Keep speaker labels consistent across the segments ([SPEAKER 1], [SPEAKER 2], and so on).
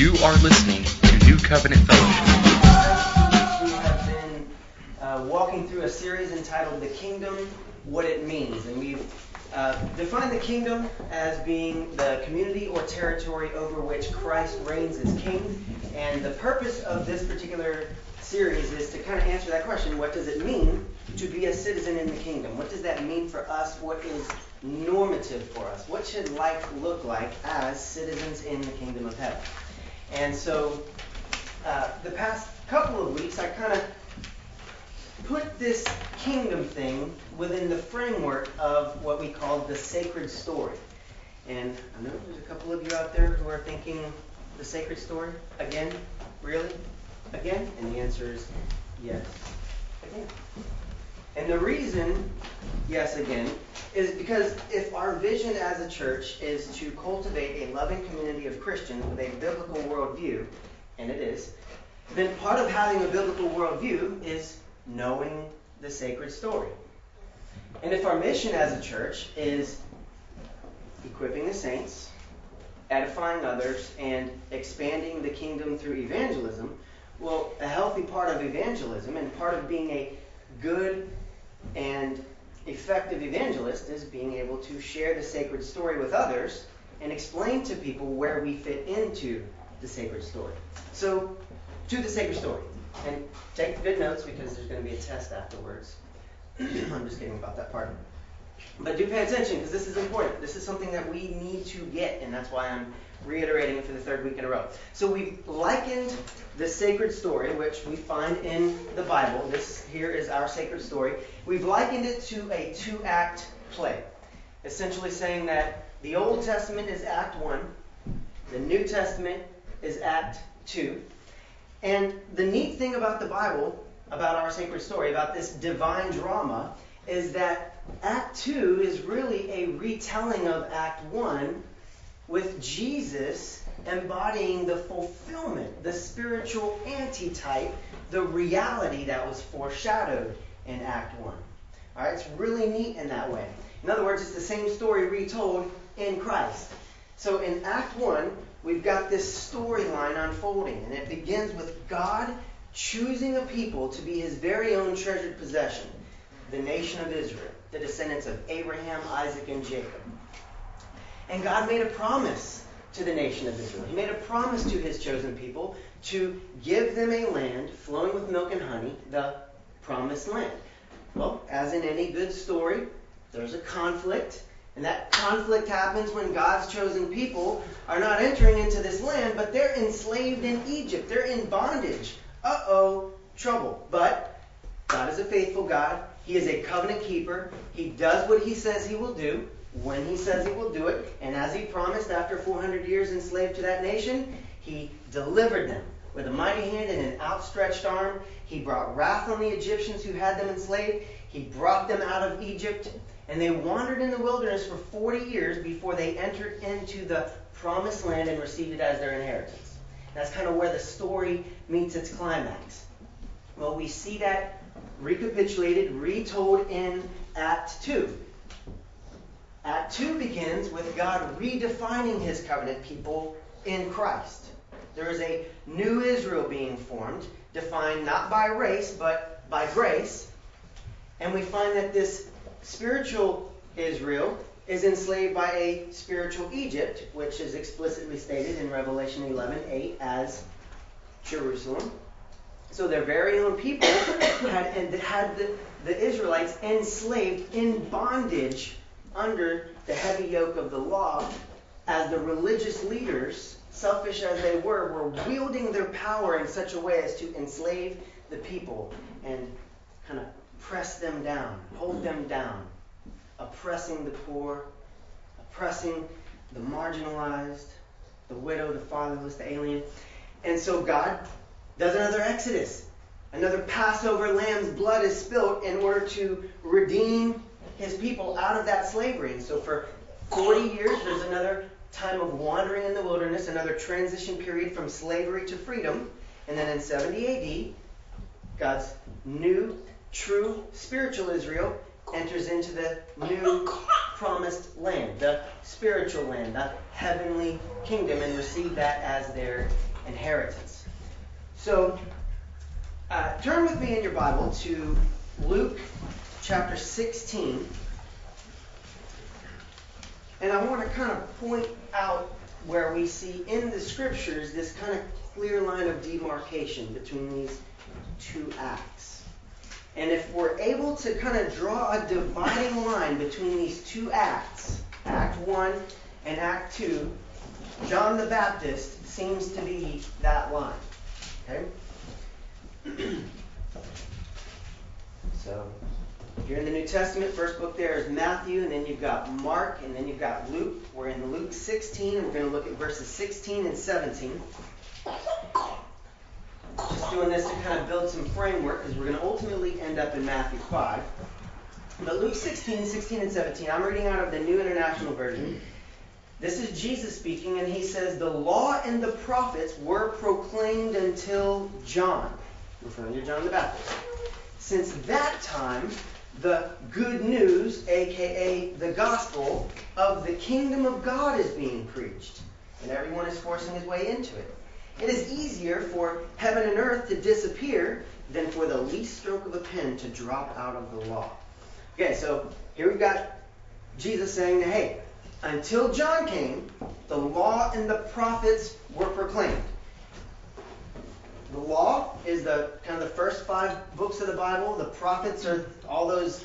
[SPEAKER 1] You are listening to New Covenant Fellowship.
[SPEAKER 2] We have been uh, walking through a series entitled The Kingdom, What It Means. And we've uh, defined the kingdom as being the community or territory over which Christ reigns as king. And the purpose of this particular series is to kind of answer that question what does it mean to be a citizen in the kingdom? What does that mean for us? What is normative for us? What should life look like as citizens in the kingdom of heaven? And so, uh, the past couple of weeks, I kind of put this kingdom thing within the framework of what we call the sacred story. And I know there's a couple of you out there who are thinking the sacred story? Again, really, again, and the answer is yes, again. And the reason, yes, again, is because if our vision as a church is to cultivate a loving community of Christians with a biblical worldview, and it is, then part of having a biblical worldview is knowing the sacred story. And if our mission as a church is equipping the saints, edifying others, and expanding the kingdom through evangelism, well, a healthy part of evangelism and part of being a good and effective evangelist is being able to share the sacred story with others and explain to people where we fit into the sacred story. So, to the sacred story. And take good notes because there's going to be a test afterwards. I'm just kidding about that part. But do pay attention because this is important. This is something that we need to get, and that's why I'm reiterating it for the third week in a row. So we've likened the sacred story, which we find in the Bible. This here is our sacred story. We've likened it to a two act play, essentially saying that the Old Testament is Act 1, the New Testament is Act 2. And the neat thing about the Bible, about our sacred story, about this divine drama, is that Act 2 is really a retelling of Act 1 with Jesus embodying the fulfillment, the spiritual antitype, the reality that was foreshadowed in Act 1. All right, it's really neat in that way. In other words, it's the same story retold in Christ. So in Act 1, we've got this storyline unfolding, and it begins with God choosing a people to be his very own treasured possession, the nation of Israel, the descendants of Abraham, Isaac, and Jacob. And God made a promise to the nation of Israel. He made a promise to his chosen people to give them a land flowing with milk and honey, the promised land. Well, as in any good story, there's a conflict. And that conflict happens when God's chosen people are not entering into this land, but they're enslaved in Egypt. They're in bondage. Uh oh, trouble. But God is a faithful God. He is a covenant keeper. He does what he says he will do when he says he will do it. And as he promised, after 400 years enslaved to that nation, he delivered them with a mighty hand and an outstretched arm. He brought wrath on the Egyptians who had them enslaved. He brought them out of Egypt. And they wandered in the wilderness for 40 years before they entered into the promised land and received it as their inheritance. That's kind of where the story meets its climax. Well, we see that recapitulated, retold in Act 2. Act 2 begins with God redefining his covenant people in Christ. There is a new Israel being formed, defined not by race, but by grace. And we find that this spiritual Israel is enslaved by a spiritual Egypt, which is explicitly stated in Revelation 11:8 as Jerusalem. So their very own people had, had the, the Israelites enslaved in bondage under the heavy yoke of the law as the religious leaders, selfish as they were, were wielding their power in such a way as to enslave the people and kind of press them down, hold them down, oppressing the poor, oppressing the marginalized, the widow, the fatherless, the alien. And so God does another Exodus. Another Passover lamb's blood is spilt in order to redeem his people out of that slavery. And so for 40 years, there's another time of wandering in the wilderness, another transition period from slavery to freedom. And then in 70 AD, God's new, true spiritual Israel enters into the new promised land, the spiritual land, the heavenly kingdom, and receive that as their inheritance. So, uh, turn with me in your Bible to Luke chapter 16. And I want to kind of point out where we see in the scriptures this kind of clear line of demarcation between these two acts. And if we're able to kind of draw a dividing line between these two acts, Act 1 and Act 2, John the Baptist seems to be that line. Okay? so, you're in the New Testament, first book there is Matthew, and then you've got Mark, and then you've got Luke. We're in Luke 16, and we're going to look at verses 16 and 17. Just doing this to kind of build some framework, because we're going to ultimately end up in Matthew 5. But Luke 16, 16 and 17, I'm reading out of the New International Version. This is Jesus speaking, and he says, The law and the prophets were proclaimed until John, referring to John the Baptist. Since that time, the good news, aka the gospel, of the kingdom of God is being preached, and everyone is forcing his way into it. It is easier for heaven and earth to disappear than for the least stroke of a pen to drop out of the law. Okay, so here we've got Jesus saying, hey, until John came, the law and the prophets were proclaimed. The law is the kind of the first five books of the Bible. The prophets are all those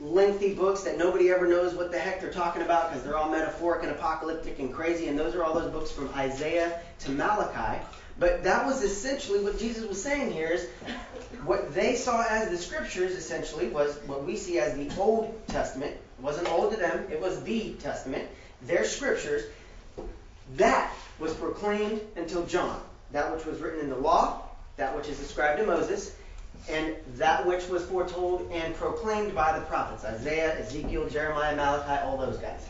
[SPEAKER 2] lengthy books that nobody ever knows what the heck they're talking about because they're all metaphoric and apocalyptic and crazy. And those are all those books from Isaiah to Malachi. But that was essentially what Jesus was saying here is what they saw as the scriptures essentially was what we see as the Old Testament. It wasn't old to them, it was the Testament, their scriptures. That was proclaimed until John. That which was written in the law, that which is ascribed to Moses, and that which was foretold and proclaimed by the prophets Isaiah, Ezekiel, Jeremiah, Malachi, all those guys.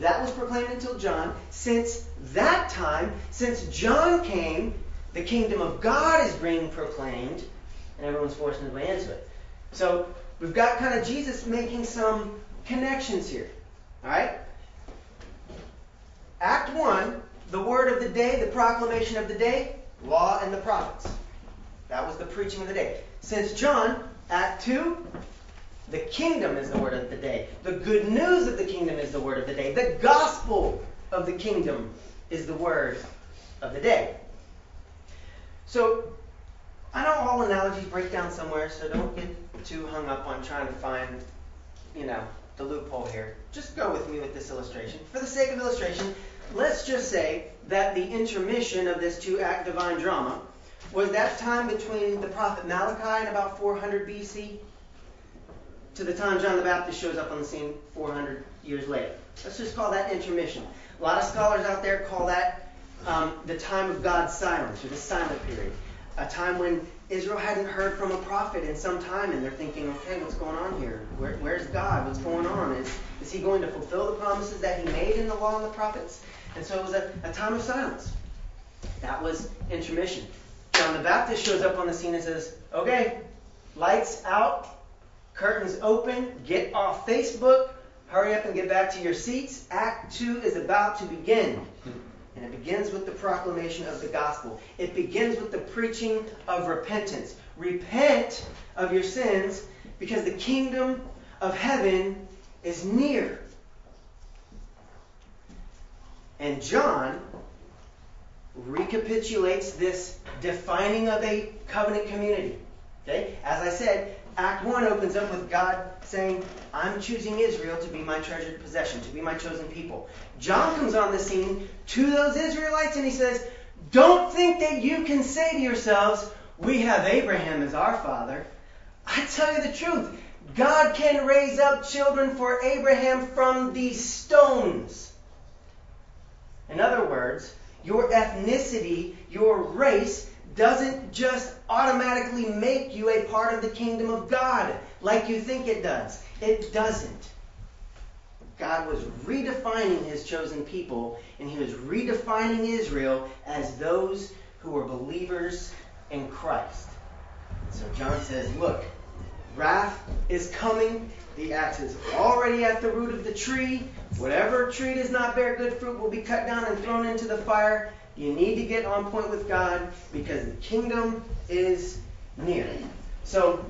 [SPEAKER 2] That was proclaimed until John. Since that time, since John came, the kingdom of God is being proclaimed, and everyone's forcing their way into it. So we've got kind of Jesus making some connections here. All right? Act 1, the word of the day, the proclamation of the day, law and the prophets. That was the preaching of the day. Since John, Act 2, the kingdom is the word of the day. The good news of the kingdom is the word of the day. The gospel of the kingdom is the word of the day. So, I know all analogies break down somewhere, so don't get too hung up on trying to find, you know, the loophole here. Just go with me with this illustration. For the sake of illustration, let's just say that the intermission of this two act divine drama was that time between the prophet Malachi in about 400 BC to the time John the Baptist shows up on the scene 400 years later. Let's just call that intermission. A lot of scholars out there call that um, the time of God's silence, or the silent period. A time when Israel hadn't heard from a prophet in some time, and they're thinking, okay, what's going on here? Where, where's God? What's going on? Is, is he going to fulfill the promises that he made in the law and the prophets? And so it was a, a time of silence. That was intermission. John the Baptist shows up on the scene and says, okay, lights out, curtains open, get off Facebook, hurry up and get back to your seats. Act 2 is about to begin. And it begins with the proclamation of the gospel. It begins with the preaching of repentance. Repent of your sins because the kingdom of heaven is near. And John recapitulates this defining of a covenant community. Okay? As I said, Act 1 opens up with God saying, I'm choosing Israel to be my treasured possession, to be my chosen people. John comes on the scene to those Israelites and he says, Don't think that you can say to yourselves, We have Abraham as our father. I tell you the truth. God can raise up children for Abraham from these stones. In other words, your ethnicity, your race, doesn't just automatically make you a part of the kingdom of God like you think it does. It doesn't. God was redefining his chosen people, and he was redefining Israel as those who were believers in Christ. So John says, Look, wrath is coming. The axe is already at the root of the tree. Whatever tree does not bear good fruit will be cut down and thrown into the fire. You need to get on point with God because the kingdom is near. So,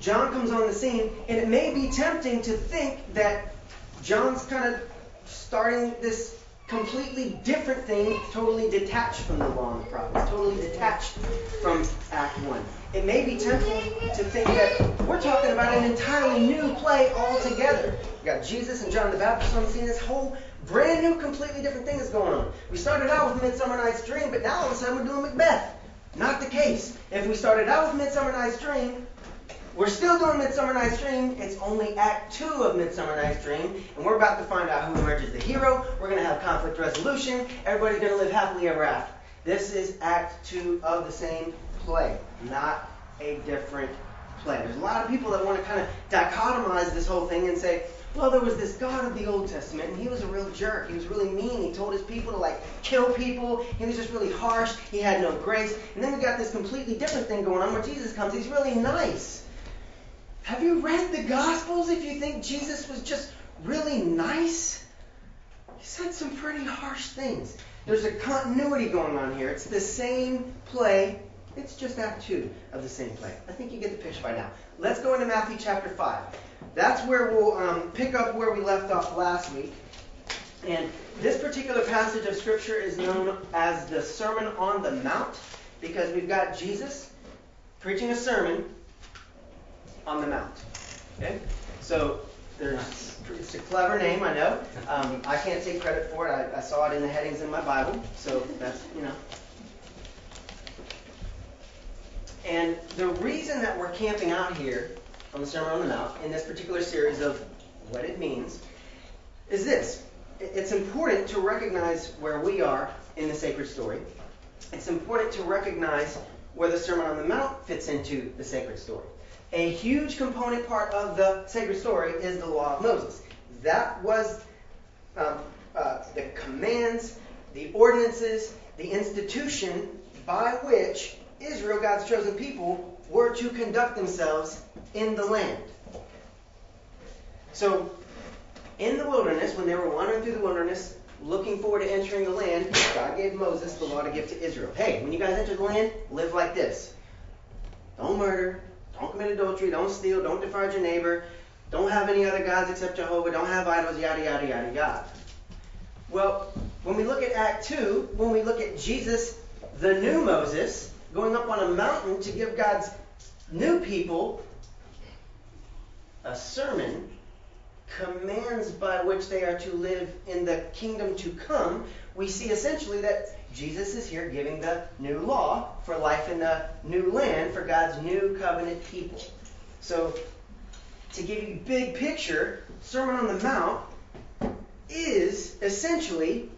[SPEAKER 2] John comes on the scene, and it may be tempting to think that John's kind of starting this completely different thing, totally detached from the law and the prophets, totally detached from Act 1. It may be tempting to think that we're talking about an entirely new play altogether. We got Jesus and John the Baptist on the scene. This whole brand new, completely different thing is going on. We started out with Midsummer Night's Dream, but now all of a sudden we're doing Macbeth. Not the case. If we started out with Midsummer Night's Dream, we're still doing Midsummer Night's Dream. It's only Act 2 of Midsummer Night's Dream, and we're about to find out who emerges the hero. We're going to have conflict resolution. Everybody's going to live happily ever after. This is Act 2 of the same play, not a different play. There's a lot of people that want to kind of dichotomize this whole thing and say, well, there was this God of the Old Testament, and he was a real jerk. He was really mean. He told his people to like kill people. He was just really harsh. He had no grace. And then we got this completely different thing going on where Jesus comes. He's really nice. Have you read the Gospels if you think Jesus was just really nice? He said some pretty harsh things. There's a continuity going on here. It's the same play. It's just Act 2 of the same play. I think you get the picture by now. Let's go into Matthew chapter 5. That's where we'll um, pick up where we left off last week. And this particular passage of Scripture is known as the Sermon on the Mount because we've got Jesus preaching a sermon on the Mount. Okay? So there's it's a clever name, I know. Um, I can't take credit for it. I, I saw it in the headings in my Bible, so that's you know. And the reason that we're camping out here on the Sermon on the Mount in this particular series of what it means is this. It's important to recognize where we are in the sacred story. It's important to recognize where the Sermon on the Mount fits into the sacred story. A huge component part of the sacred story is the law of Moses. That was um, uh, the commands, the ordinances, the institution by which Israel, God's chosen people, were to conduct themselves in the land. So, in the wilderness, when they were wandering through the wilderness, looking forward to entering the land, God gave Moses the law to give to Israel. Hey, when you guys enter the land, live like this. Don't murder, don't commit adultery, don't steal, don't defraud your neighbor, don't have any other gods except Jehovah, don't have idols, yada, yada, yada, yada. Well, when we look at Act 2, when we look at Jesus, the new Moses, going up on a mountain to give God's new people a sermon, commands by which they are to live in the kingdom to come, we see essentially that Jesus is here giving the new law for life in the new land for God's new covenant people. So, to give you big picture, Sermon on the Mount is essentially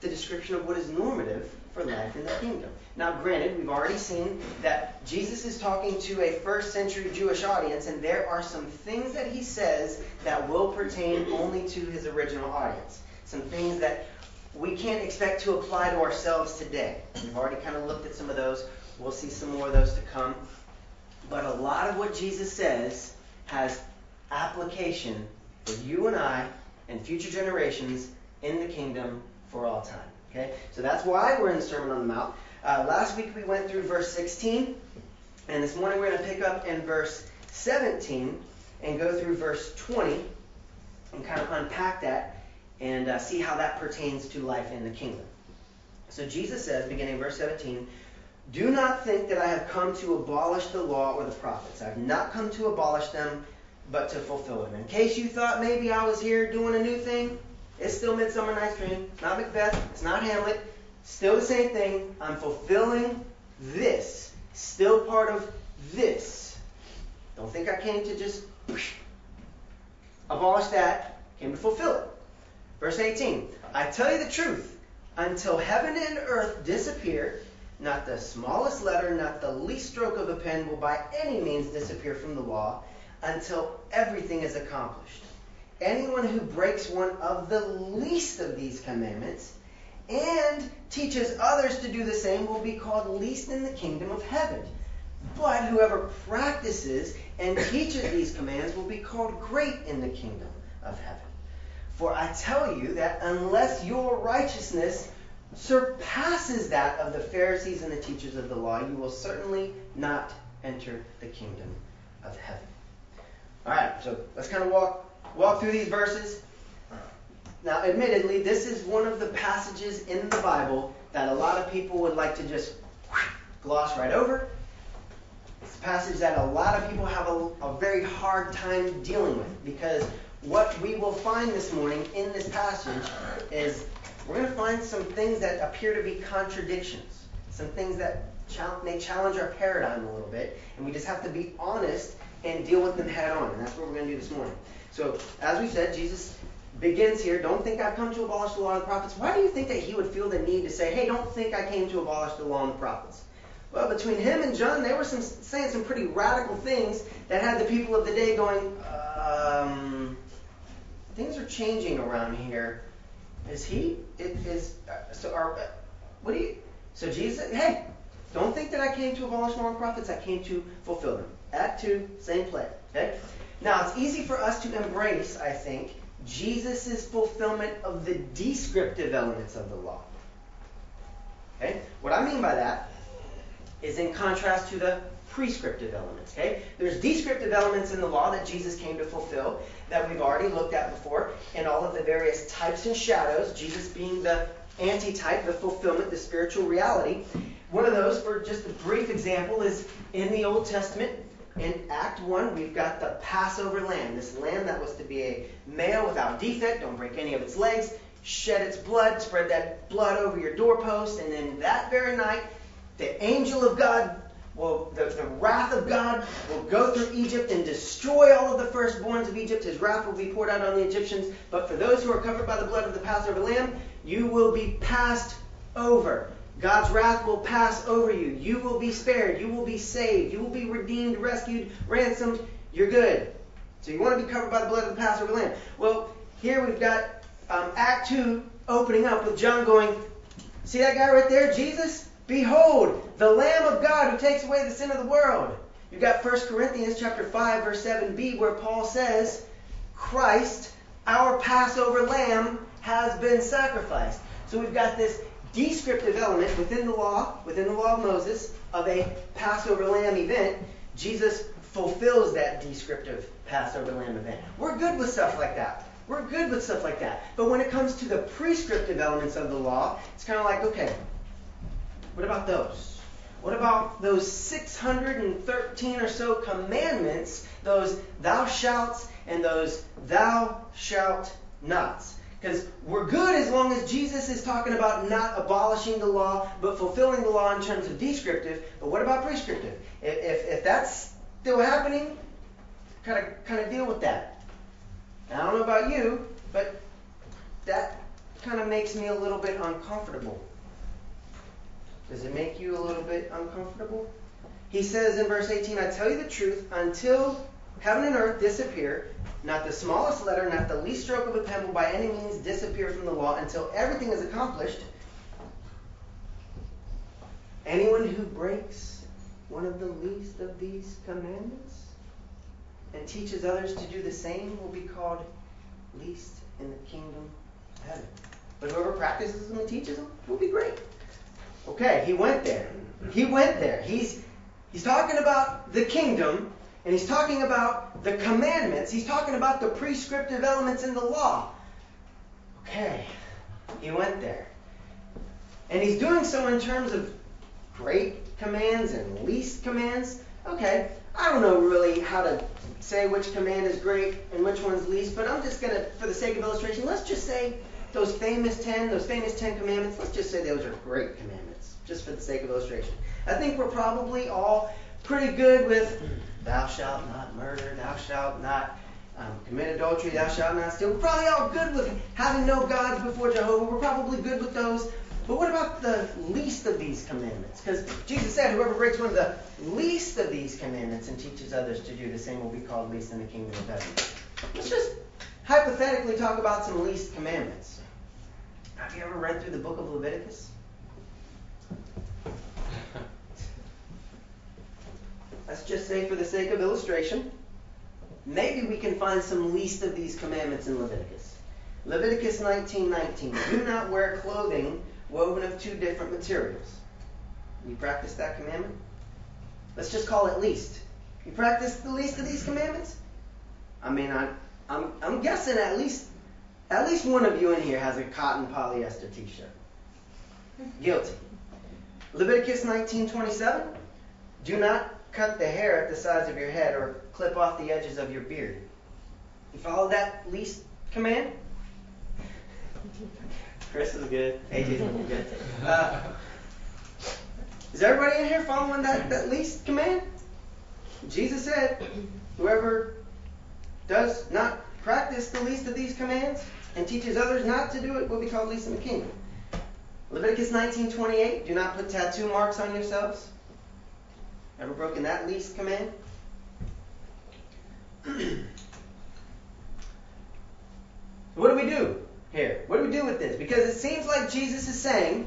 [SPEAKER 2] the description of what is normative for life in the kingdom. Now, granted, we've already seen that Jesus is talking to a first century Jewish audience, and there are some things that he says that will pertain only to his original audience. Some things that we can't expect to apply to ourselves today. We've already kind of looked at some of those. We'll see some more of those to come. But a lot of what Jesus says has application for you and I and future generations in the kingdom for all time. Okay? So that's why we're in the Sermon on the Mount. Uh, last week we went through verse 16, and this morning we're going to pick up in verse 17 and go through verse 20 and kind of unpack that and uh, see how that pertains to life in the kingdom. So Jesus says, beginning verse 17, Do not think that I have come to abolish the law or the prophets. I have not come to abolish them, but to fulfill them. In case you thought maybe I was here doing a new thing, it's still Midsummer Night's Dream, It's not Macbeth, it's not Hamlet, still the same thing. I'm fulfilling this, still part of this. Don't think I came to just abolish that, came to fulfill it. Verse 18 I tell you the truth, until heaven and earth disappear, not the smallest letter, not the least stroke of a pen will by any means disappear from the law until everything is accomplished. Anyone who breaks one of the least of these commandments and teaches others to do the same will be called least in the kingdom of heaven. But whoever practices and teaches these commands will be called great in the kingdom of heaven. For I tell you that unless your righteousness surpasses that of the Pharisees and the teachers of the law, you will certainly not enter the kingdom of heaven. All right, so let's kind of walk walk through these verses. Now, admittedly, this is one of the passages in the Bible that a lot of people would like to just gloss right over. It's a passage that a lot of people have a, a very hard time dealing with because what we will find this morning in this passage is we're going to find some things that appear to be contradictions, some things that may challenge our paradigm a little bit, and we just have to be honest and deal with them head on. And that's what we're going to do this morning. So, as we said, Jesus begins here. Don't think I've come to abolish the law and the prophets. Why do you think that he would feel the need to say, hey, don't think I came to abolish the law and the prophets? Well, between him and John, they were some, saying some pretty radical things that had the people of the day going, um, things are changing around here. Is he? Is uh, so? Are what do you? So Jesus hey, don't think that I came to abolish and prophets. I came to fulfill them. Act two, same play. Okay. Now it's easy for us to embrace, I think, Jesus' fulfillment of the descriptive elements of the law. Okay? What I mean by that is in contrast to the prescriptive elements. Okay? There's descriptive elements in the law that Jesus came to fulfill that we've already looked at before, and all of the various types and shadows, Jesus being the antitype, the fulfillment, the spiritual reality. One of those, for just a brief example, is in the Old Testament, in Act 1, we've got the Passover lamb. This lamb that was to be a male without defect, don't break any of its legs, shed its blood, spread that blood over your doorpost, and then that very night, the angel of God will, the, the wrath of God will go through Egypt and destroy all of the firstborns of Egypt. His wrath will be poured out on the Egyptians. But for those who are covered by the blood of the Passover lamb, you will be passed over. God's wrath will pass over you. You will be spared. You will be saved. You will be redeemed, rescued, ransomed. You're good. So you want to be covered by the blood of the Passover lamb. Well, here we've got um, Act 2 opening up with John going, See that guy right there, Jesus? Behold, the Lamb of God who takes away the sin of the world. You've got 1 Corinthians chapter 5, verse 7b, where Paul says, Christ, our Passover lamb, has been sacrificed. So we've got this descriptive element within the law, within the law of Moses, of a Passover lamb event. Jesus fulfills that descriptive Passover lamb event. We're good with stuff like that. We're good with stuff like that. But when it comes to the prescriptive elements of the law, it's kind of like, okay, what about those? What about those 613 or so commandments, those thou shalt and those thou shalt nots? Because we're good as long as Jesus is talking about not abolishing the law, but fulfilling the law in terms of descriptive. But what about prescriptive? If, if, if that's still happening, kind of kind of deal with that. I don't know about you, but that kind of makes me a little bit uncomfortable. Does it make you a little bit uncomfortable? He says in verse 18, I tell you the truth, until heaven and earth disappear, not the smallest letter, not the least stroke of a pen will by any means disappear from the law until everything is accomplished. Anyone who breaks one of the least of these commandments and teaches others to do the same will be called least in the kingdom of heaven. But whoever practices them and teaches them will be great. Okay, he went there. He went there. He's he's talking about the kingdom and he's talking about the commandments. He's talking about the prescriptive elements in the law. Okay, he went there. And he's doing so in terms of great commands and least commands. Okay, I don't know really how to say which command is great and which one's least, but I'm just going to, for the sake of illustration, let's just say those famous 10, those famous 10 commandments, let's just say those are great commandments, just for the sake of illustration. I think we're probably all pretty good with thou shalt not murder, thou shalt not um, commit adultery, thou shalt not steal. We're probably all good with having no gods before Jehovah. We're probably good with those. But what about the least of these commandments? Because Jesus said, whoever breaks one of the least of these commandments and teaches others to do the same will be called least in the kingdom of heaven. Let's just hypothetically talk about some least commandments. Have you ever read through the book of Leviticus? Let's just say, for the sake of illustration, maybe we can find some least of these commandments in Leviticus. Leviticus 19:19. Do not wear clothing woven of two different materials. You practice that commandment? Let's just call it least. You practice the least of these commandments? I mean, I, I'm, I'm guessing at least at least one of you in here has a cotton polyester t-shirt. Guilty. Leviticus 19:27. Do not cut the hair at the sides of your head or clip off the edges of your beard. You follow that least command? Chris is good. AJ's good. Uh, is everybody in here following that, that least command? Jesus said, whoever does not practice the least of these commands and teaches others not to do it will be called least in the kingdom. Leviticus 19:28, do not put tattoo marks on yourselves. Ever broken that least command? what do we do here? What do we do with this? Because it seems like Jesus is saying,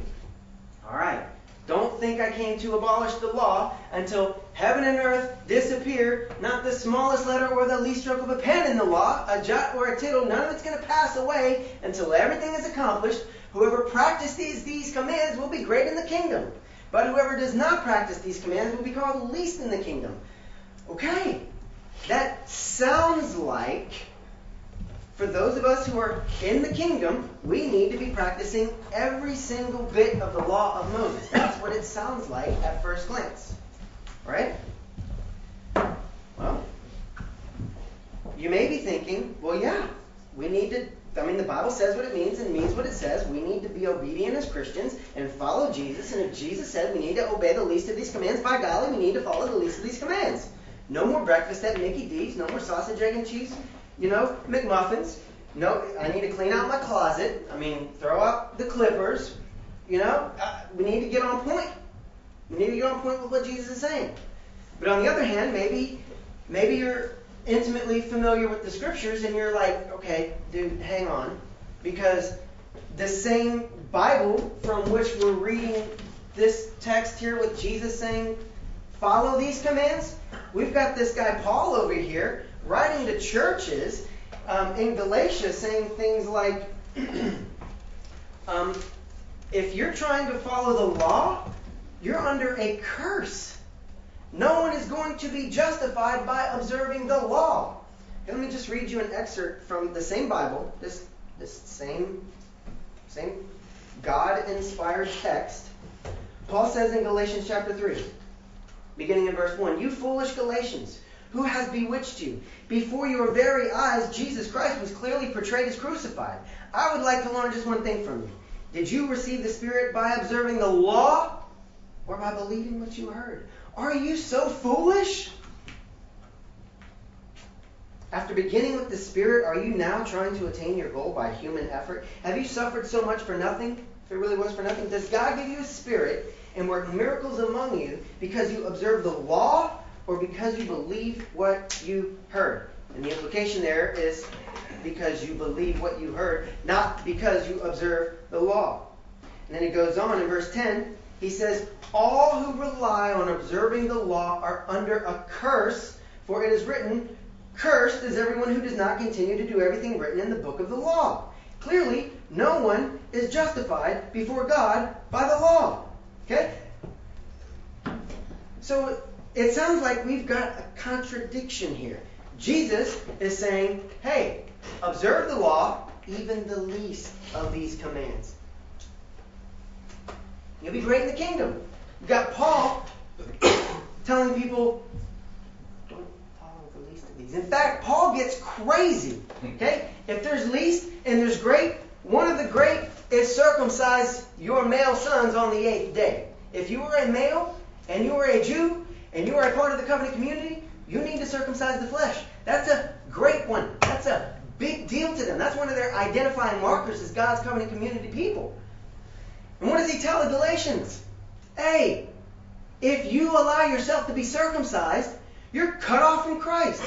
[SPEAKER 2] all right, don't think I came to abolish the law until heaven and earth disappear, not the smallest letter or the least stroke of a pen in the law, a jot or a tittle, none of it's going to pass away until everything is accomplished. Whoever practices these commands will be great in the kingdom. But whoever does not practice these commands will be called least in the kingdom. Okay, that sounds like for those of us who are in the kingdom, we need to be practicing every single bit of the law of Moses. That's what it sounds like at first glance. Right? Well, you may be thinking, well, yeah, we need to. I mean, the Bible says what it means and means what it says. We need to be obedient as Christians and follow Jesus. And if Jesus said we need to obey the least of these commands, by golly, we need to follow the least of these commands. No more breakfast at Mickey D's. No more sausage, egg, and cheese you know, McMuffins. No, I need to clean out my closet. I mean, throw out the clippers. You know, uh, we need to get on point. We need to get on point with what Jesus is saying. But on the other hand, maybe maybe you're intimately familiar with the scriptures and you're like, okay, dude, hang on, because the same Bible from which we're reading this text here with Jesus saying, follow these commands. We've got this guy Paul over here writing to churches um, in Galatia saying things like, um, if you're trying to follow the law, you're under a curse. No one is going to be justified by observing the law. let me just read you an excerpt from the same Bible, this, this same, same God inspired text. Paul says in Galatians chapter 3, beginning in verse 1, You foolish Galatians, who has bewitched you? Before your very eyes, Jesus Christ was clearly portrayed as crucified. I would like to learn just one thing from you. Did you receive the Spirit by observing the law or by believing what you heard? Are you so foolish? After beginning with the Spirit, are you now trying to attain your goal by human effort? Have you suffered so much for nothing? If it really was for nothing, does God give you a Spirit and work miracles among you because you observe the law or because you believe what you heard. And the implication there is because you believe what you heard, not because you observe the law. And then he goes on in verse 10, he says, All who rely on observing the law are under a curse, for it is written, Cursed is everyone who does not continue to do everything written in the book of the law. Clearly, no one is justified before God by the law. Okay? So it sounds like we've got a contradiction here. Jesus is saying, hey, observe the law, even the least of these commands. You'll be great in the kingdom. You've got Paul telling people, don't follow the least of these. In fact, Paul gets crazy. Okay? If there's least and there's great, one of the great is circumcise your male sons on the eighth day. If you were a male and you were a Jew, and you are a part of the covenant community, you need to circumcise the flesh. That's a great one. That's a big deal to them. That's one of their identifying markers as God's covenant community people. And what does he tell the Galatians? Hey, if you allow yourself to be circumcised, you're cut off from Christ.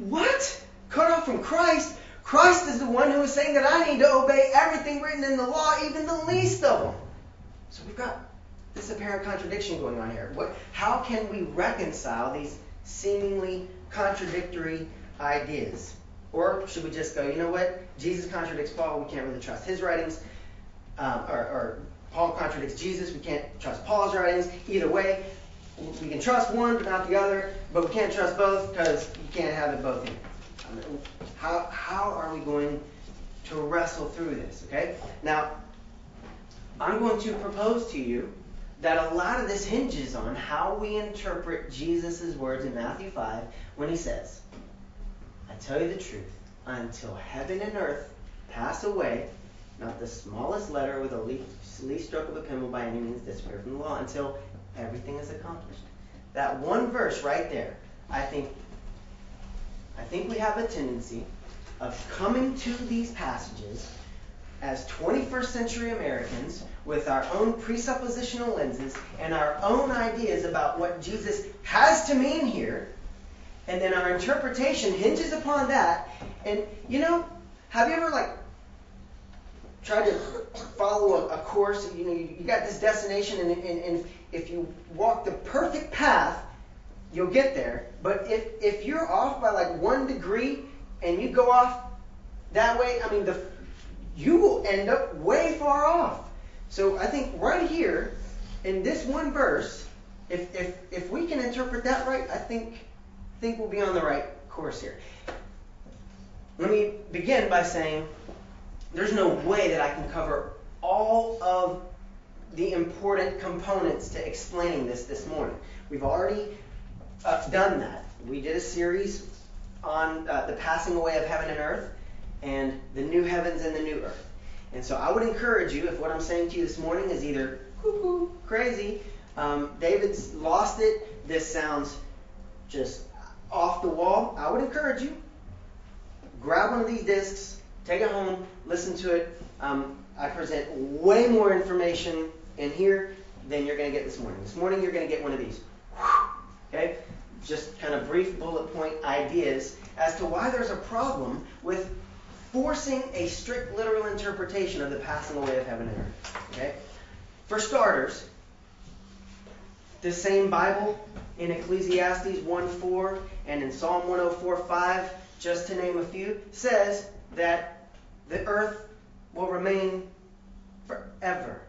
[SPEAKER 2] What? Cut off from Christ? Christ is the one who is saying that I need to obey everything written in the law, even the least of them. So we've got this apparent contradiction going on here. What, how can we reconcile these seemingly contradictory ideas? Or should we just go, you know what? Jesus contradicts Paul. We can't really trust his writings. Um, or, or Paul contradicts Jesus. We can't trust Paul's writings. Either way, we can trust one but not the other, but we can't trust both because you can't have it both. Mean, how, how are we going to wrestle through this? Okay? Now, I'm going to propose to you that a lot of this hinges on how we interpret Jesus' words in Matthew 5 when he says, I tell you the truth, until heaven and earth pass away, not the smallest letter with the least, least stroke of a pen will by any means disappear from the law until everything is accomplished. That one verse right there, I think I think we have a tendency of coming to these passages as 21st century Americans with our own presuppositional lenses and our own ideas about what Jesus has to mean here. And then our interpretation hinges upon that. And, you know, have you ever, like, tried to follow a, a course? You know, you, you, got this destination, and, and, and if you walk the perfect path, you'll get there. But if, if you're off by, like, one degree and you go off that way, I mean, the you will end up way far off. So I think right here in this one verse, if, if, if we can interpret that right, I think, think we'll be on the right course here. Let me begin by saying there's no way that I can cover all of the important components to explaining this this morning. We've already uh, done that. We did a series on uh, the passing away of heaven and earth and the new heavens and the new earth. And so I would encourage you, if what I'm saying to you this morning is either cuckoo, crazy, um, David's lost it, this sounds just off the wall, I would encourage you, grab one of these discs, take it home, listen to it. Um, I present way more information in here than you're going to get this morning. This morning you're going to get one of these. Okay? Just kind of brief bullet point ideas as to why there's a problem with forcing a strict literal interpretation of the passing away of heaven and earth. Okay? For starters, the same Bible in Ecclesiastes 1:4 and in Psalm 104:5, just to name a few, says that the earth will remain forever.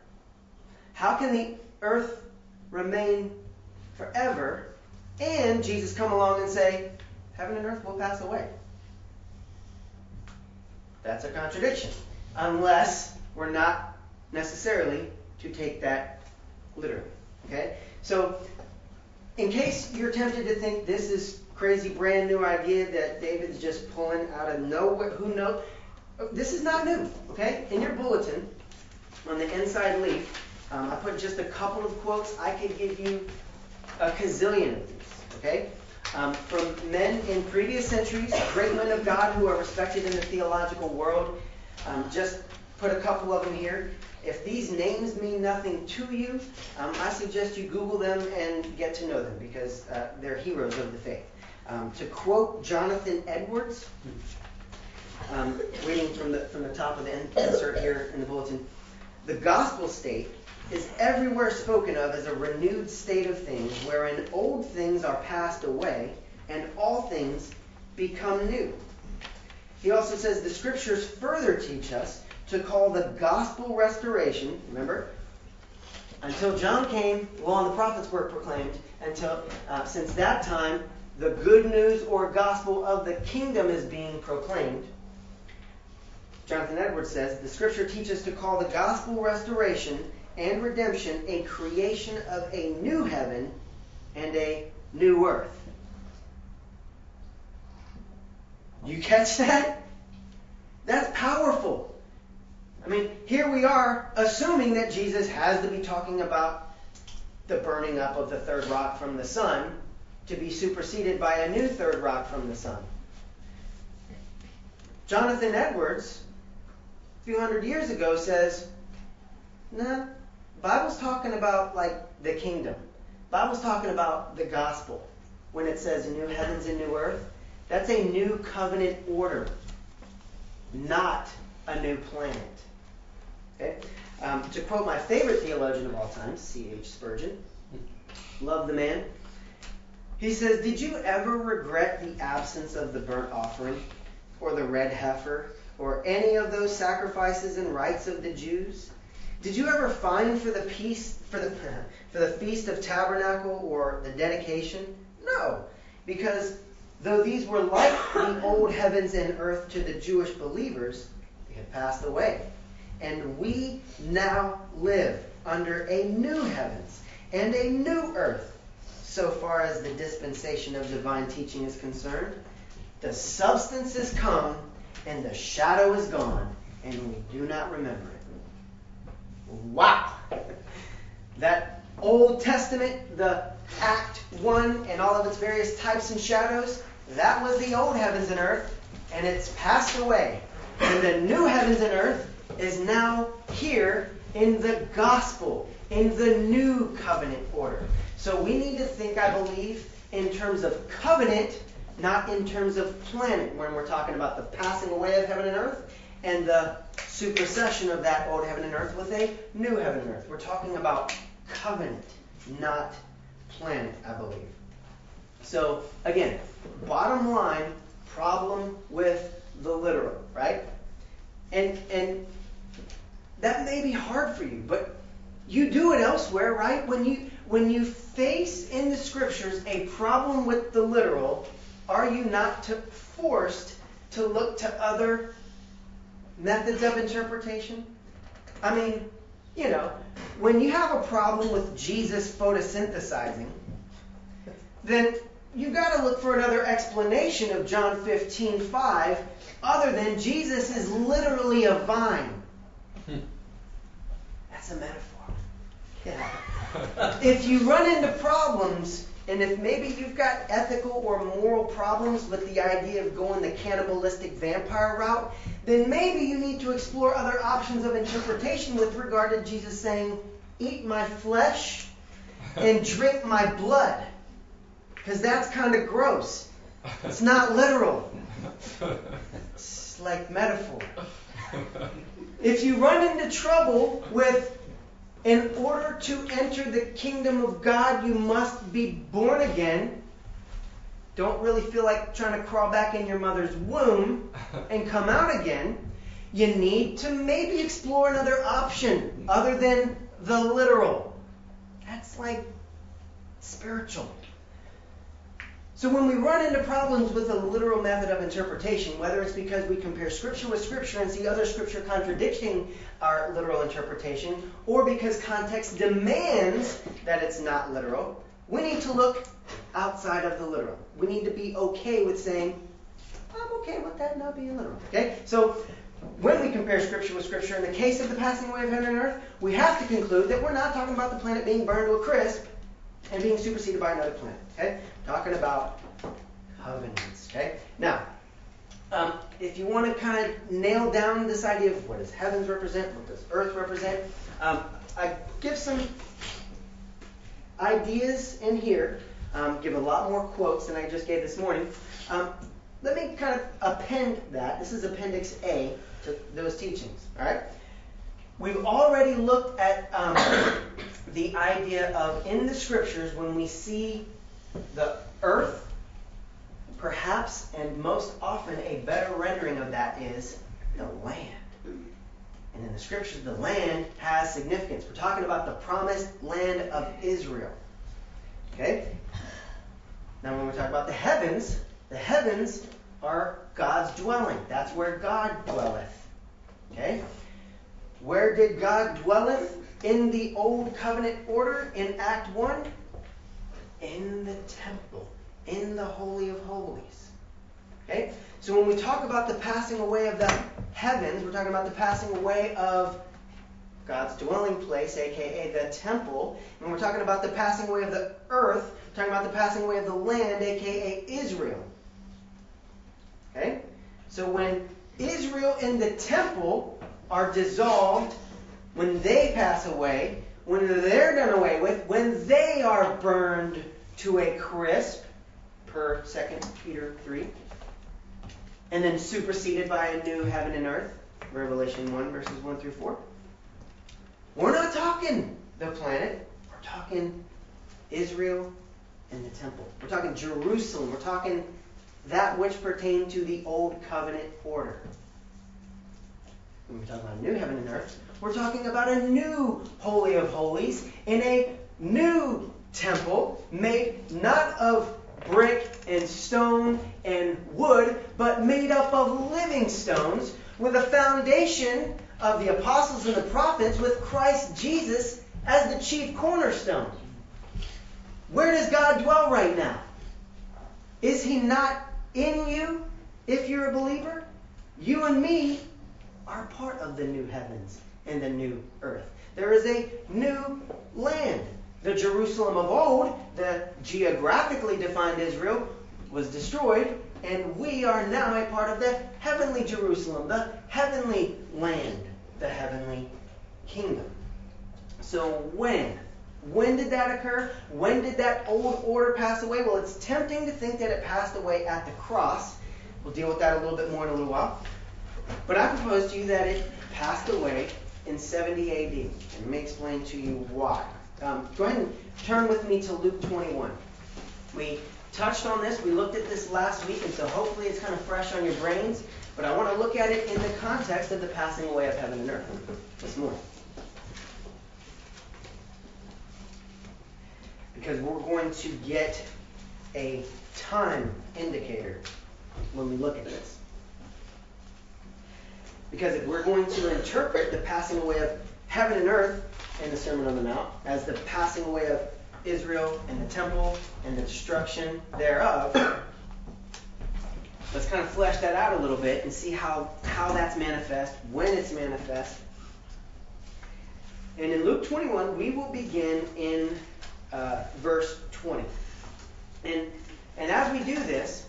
[SPEAKER 2] How can the earth remain forever and Jesus come along and say, heaven and earth will pass away? That's a contradiction. Unless we're not necessarily to take that literally. Okay? So, in case you're tempted to think this is crazy brand new idea that David's just pulling out of nowhere, who knows? This is not new. Okay? In your bulletin, on the inside leaf, um, I put just a couple of quotes. I could give you a gazillion of these. Okay? um, from men in previous centuries, great men of God who are respected in the theological world. Um, just put a couple of them here. If these names mean nothing to you, um, I suggest you Google them and get to know them because uh, they're heroes of the faith. Um, to quote Jonathan Edwards, um, reading from the from the top of the insert here in the bulletin, the gospel state is everywhere spoken of as a renewed state of things, wherein old things are passed away and all things become new. He also says the scriptures further teach us to call the gospel restoration, remember, until John came, law and the prophets were proclaimed, until uh, since that time the good news or gospel of the kingdom is being proclaimed. Jonathan Edwards says the scripture teaches to call the gospel restoration and redemption a creation of a new heaven and a new earth. You catch that? That's powerful. I mean, here we are assuming that Jesus has to be talking about the burning up of the third rock from the sun to be superseded by a new third rock from the sun. Jonathan Edwards, a few hundred years ago, says, nah, Bible's talking about like the kingdom. Bible's talking about the gospel. When it says new heavens and new earth, that's a new covenant order, not a new planet. Okay? Um, to quote my favorite theologian of all time, C.H. Spurgeon, love the man. He says, Did you ever regret the absence of the burnt offering, or the red heifer, or any of those sacrifices and rites of the Jews? Did you ever find for the peace for the for the feast of tabernacle or the dedication? No, because though these were like the old heavens and earth to the Jewish believers, they had passed away, and we now live under a new heavens and a new earth. So far as the dispensation of divine teaching is concerned, the substance is come and the shadow is gone, and we do not remember it. Wow! That Old Testament, the Act 1 and all of its various types and shadows, that was the old heavens and earth, and it's passed away. And the new heavens and earth is now here in the gospel, in the new covenant order. So we need to think, I believe, in terms of covenant, not in terms of planet, when we're talking about the passing away of heaven and earth and the supersession of that old heaven and earth with a new heaven and earth. We're talking about covenant, not planet, I believe. So, again, bottom line, problem with the literal, right? And and that may be hard for you, but you do it elsewhere, right? When you when you face in the scriptures a problem with the literal, are you not to, forced to look to other methods of interpretation? I mean, you know, when you have a problem with Jesus photosynthesizing, then you've got to look for another explanation of John 15, 5, other than Jesus is literally a vine. Hmm. That's a metaphor. Yeah. if you run into problems, and if maybe you've got ethical or moral problems with the idea of going the cannibalistic vampire route, then maybe you need to explore other options of interpretation with regard to Jesus saying, Eat my flesh and drink my blood. Because that's kind of gross. It's not literal, it's like metaphor. If you run into trouble with in order to enter the kingdom of God, you must be born again. Don't really feel like trying to crawl back in your mother's womb and come out again. You need to maybe explore another option other than the literal. That's like spiritual. So when we run into problems with the literal method of interpretation, whether it's because we compare scripture with scripture and see other scripture contradicting our literal interpretation, or because context demands that it's not literal, we need to look outside of the literal. We need to be okay with saying, I'm okay with that not being literal. Okay? So when we compare scripture with scripture, in the case of the passing away of heaven and earth, we have to conclude that we're not talking about the planet being burned to a crisp and being superseded by another planet. Okay? Talking about covenants. Okay? Now, um, if you want to kind of nail down this idea of what does heavens represent, what does earth represent, um, I give some ideas in here. Um, give a lot more quotes than I just gave this morning. Um, let me kind of append that. This is Appendix A to those teachings. All right. We've already looked at um, the idea of in the scriptures when we see the earth, perhaps and most often a better rendering of that is the land. And in the scriptures, the land has significance. We're talking about the promised land of Israel. Okay? Now, when we talk about the heavens, the heavens are God's dwelling. That's where God dwelleth. Okay? Where did God dwelleth in the old covenant order in Act 1? In the temple, in the Holy of Holies. Okay? So when we talk about the passing away of the heavens, we're talking about the passing away of God's dwelling place, aka the temple. And we're talking about the passing away of the earth, we're talking about the passing away of the land, aka Israel. Okay? So when Israel and the temple are dissolved, when they pass away, when they're done away with, when they are burned to a crisp, per 2 Peter 3, and then superseded by a new heaven and earth, Revelation 1, verses 1 through 4. We're not talking the planet, we're talking Israel and the temple. We're talking Jerusalem. We're talking that which pertained to the old covenant order. when we talk about a new heaven and earth, we're talking about a new Holy of Holies in a new temple made not of brick and stone and wood, but made up of living stones with a foundation of the apostles and the prophets with Christ Jesus as the chief cornerstone. Where does God dwell right now? Is he not in you if you're a believer? You and me are part of the new heavens and the new earth. There is a new land. The Jerusalem of old, the geographically defined Israel, was destroyed, and we are now a part of the heavenly Jerusalem, the heavenly land, the heavenly kingdom. So when? When did that occur? When did that old order pass away? Well, it's tempting to think that it passed away at the cross. We'll deal with that a little bit more in a little while. But I propose to you that it passed away in 70 AD. And let me explain to you why. Um, go ahead and turn with me to Luke 21. We touched on this. We looked at this last week, and so hopefully it's kind of fresh on your brains. But I want to look at it in the context of the passing away of heaven and earth this morning. Because we're going to get a time indicator when we look at this. Because if we're going to interpret the passing away of heaven and earth in the Sermon on the Mount as the passing away of Israel and the temple and the destruction thereof, let's kind of flesh that out a little bit and see how, how that's manifest, when it's manifest. And in Luke 21, we will begin in uh, verse 20. And, and as we do this,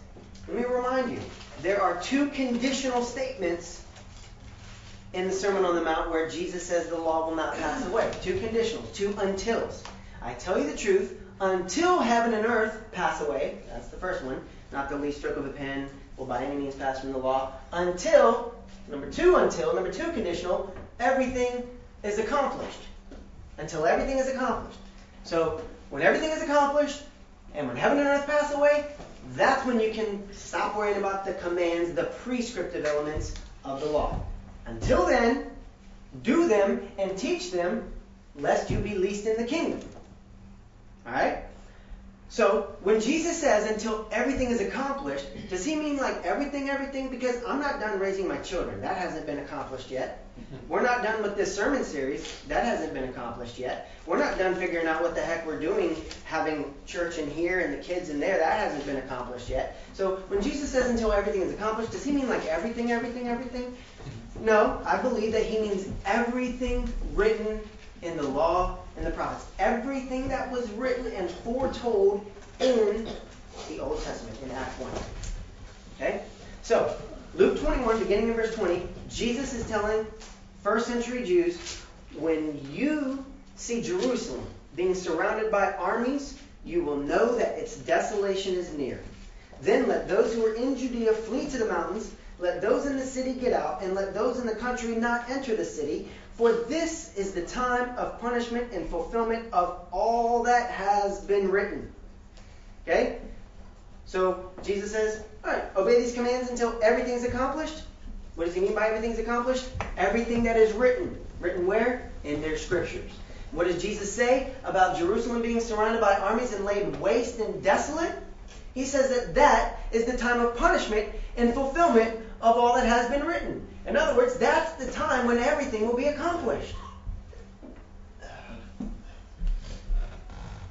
[SPEAKER 2] let me remind you there are two conditional statements in the Sermon on the Mount where Jesus says the law will not pass away. Two conditionals, two untils. I tell you the truth, until heaven and earth pass away, that's the first one, not the least stroke of a pen will by any means pass from the law, until, number two, until, number two conditional, everything is accomplished. Until everything is accomplished. So, when everything is accomplished, and when heaven and earth pass away, that's when you can stop worrying about the commands, the prescriptive elements of the law. Until then, do them and teach them, lest you be least in the kingdom. Alright? So, when Jesus says until everything is accomplished, does he mean like everything, everything? Because I'm not done raising my children. That hasn't been accomplished yet. We're not done with this sermon series. That hasn't been accomplished yet. We're not done figuring out what the heck we're doing, having church in here and the kids in there. That hasn't been accomplished yet. So, when Jesus says until everything is accomplished, does he mean like everything, everything, everything? No, I believe that he means everything written in the law and the prophets. Everything that was written and foretold in the Old Testament, in Act 1. Okay? So, Luke 21, beginning in verse 20, Jesus is telling first century Jews, when you see Jerusalem being surrounded by armies, you will know that its desolation is near. Then let those who are in Judea flee to the mountains. Let those in the city get out, and let those in the country not enter the city. For this is the time of punishment and fulfillment of all that has been written. Okay? So Jesus says, all right, obey these commands until everything's accomplished. What does he mean by everything's accomplished? Everything that is written. Written where? In their scriptures. What does Jesus say about Jerusalem being surrounded by armies and laid waste and desolate? He says that that is the time of punishment and fulfillment of all that has been written. In other words, that's the time when everything will be accomplished.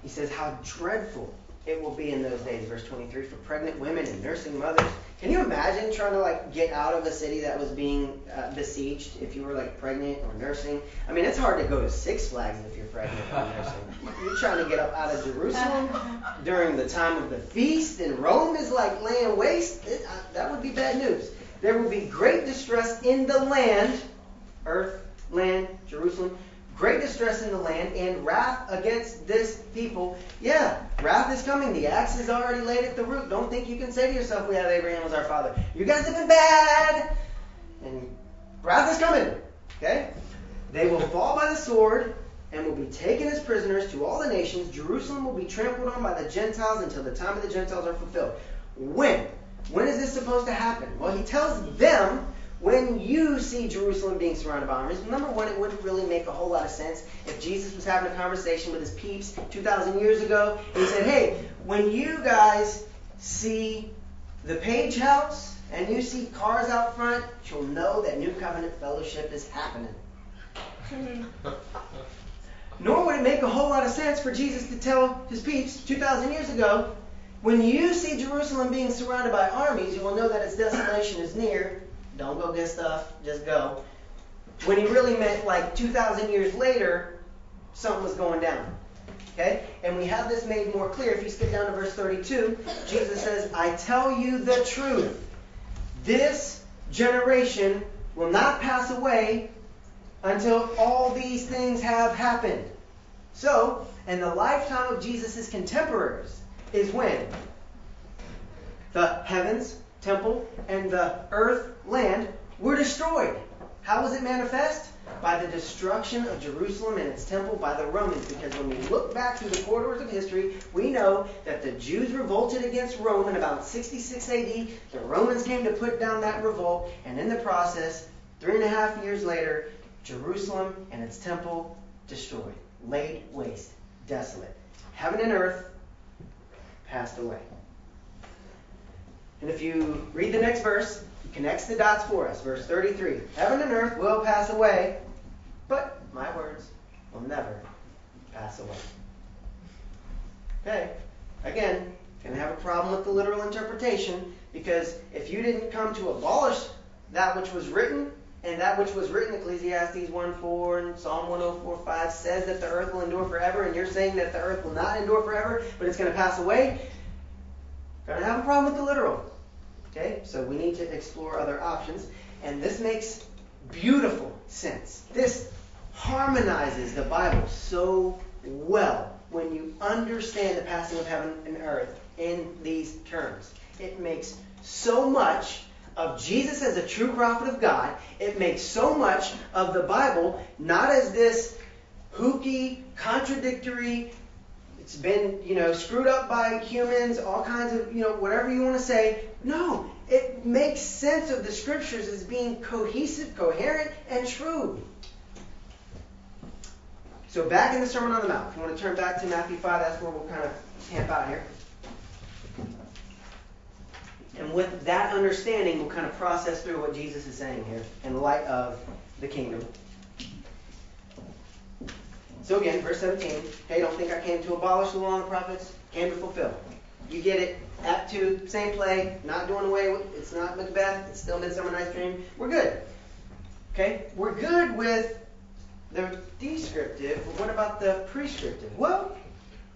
[SPEAKER 2] He says, How dreadful it will be in those days, verse 23, for pregnant women and nursing mothers. Can you imagine trying to like get out of a city that was being uh, besieged if you were like pregnant or nursing? I mean, it's hard to go to Six Flags if you're pregnant or nursing. You're trying to get up out of Jerusalem during the time of the feast, and Rome is like laying waste. It, uh, that would be bad news. There will be great distress in the land, earth, land, Jerusalem, great distress in the land, and wrath against this people. Yeah, wrath is coming. The axe is already laid at the root. Don't think you can say to yourself, We have Abraham as our father. You guys have been bad. And wrath is coming. Okay? They will fall by the sword and will be taken as prisoners to all the nations. Jerusalem will be trampled on by the Gentiles until the time of the Gentiles are fulfilled. When? When is this supposed to happen? Well, he tells them when you see Jerusalem being surrounded by armies, number one, it wouldn't really make a whole lot of sense if Jesus was having a conversation with his peeps 2,000 years ago and he said, hey, when you guys see the Page House and you see cars out front, you'll know that New Covenant Fellowship is happening. Nor would it make a whole lot of sense for Jesus to tell his peeps 2,000 years ago, when you see Jerusalem being surrounded by armies, you will know that its desolation is near. Don't go get stuff, just go. When he really meant like 2,000 years later, something was going down. Okay? And we have this made more clear. If you skip down to verse 32, Jesus says, I tell you the truth. This generation will not pass away until all these things have happened. So, in the lifetime of Jesus' contemporaries is when the heavens, temple, and the earth, land were destroyed. How was it manifest? By the destruction of Jerusalem and its temple by the Romans. Because when we look back through the corridors of history, we know that the Jews revolted against Rome in about 66 AD. The Romans came to put down that revolt, and in the process, three and a half years later, Jerusalem and its temple destroyed, laid waste, desolate. Heaven and earth passed away. And if you read the next verse, it connects the dots for us. Verse 33 Heaven and earth will pass away, but my words will never pass away. Okay, again, going to have a problem with the literal interpretation because if you didn't come to abolish that which was written, and that which was written, Ecclesiastes 1 4 and Psalm 104 5 says that the earth will endure forever, and you're saying that the earth will not endure forever, but it's going to pass away. Going to have a problem with the literal. Okay, so we need to explore other options, and this makes beautiful sense. This harmonizes the Bible so well when you understand the passing of heaven and earth in these terms. It makes so much of Jesus as a true prophet of God. It makes so much of the Bible not as this hooky, contradictory, it's been, you know, screwed up by humans, all kinds of, you know, whatever you want to say. No, it makes sense of the scriptures as being cohesive, coherent, and true. So back in the Sermon on the Mount, if you want to turn back to Matthew 5, that's where we'll kind of camp out here. And with that understanding, we'll kind of process through what Jesus is saying here in light of the kingdom. So again, verse 17. Hey, don't think I came to abolish the law and the prophets, came to fulfill. You get it. Act 2, same play, not doing away with it's not Macbeth, it's still Midsummer Night's Dream. We're good. Okay? We're good with the descriptive, but what about the prescriptive? Well,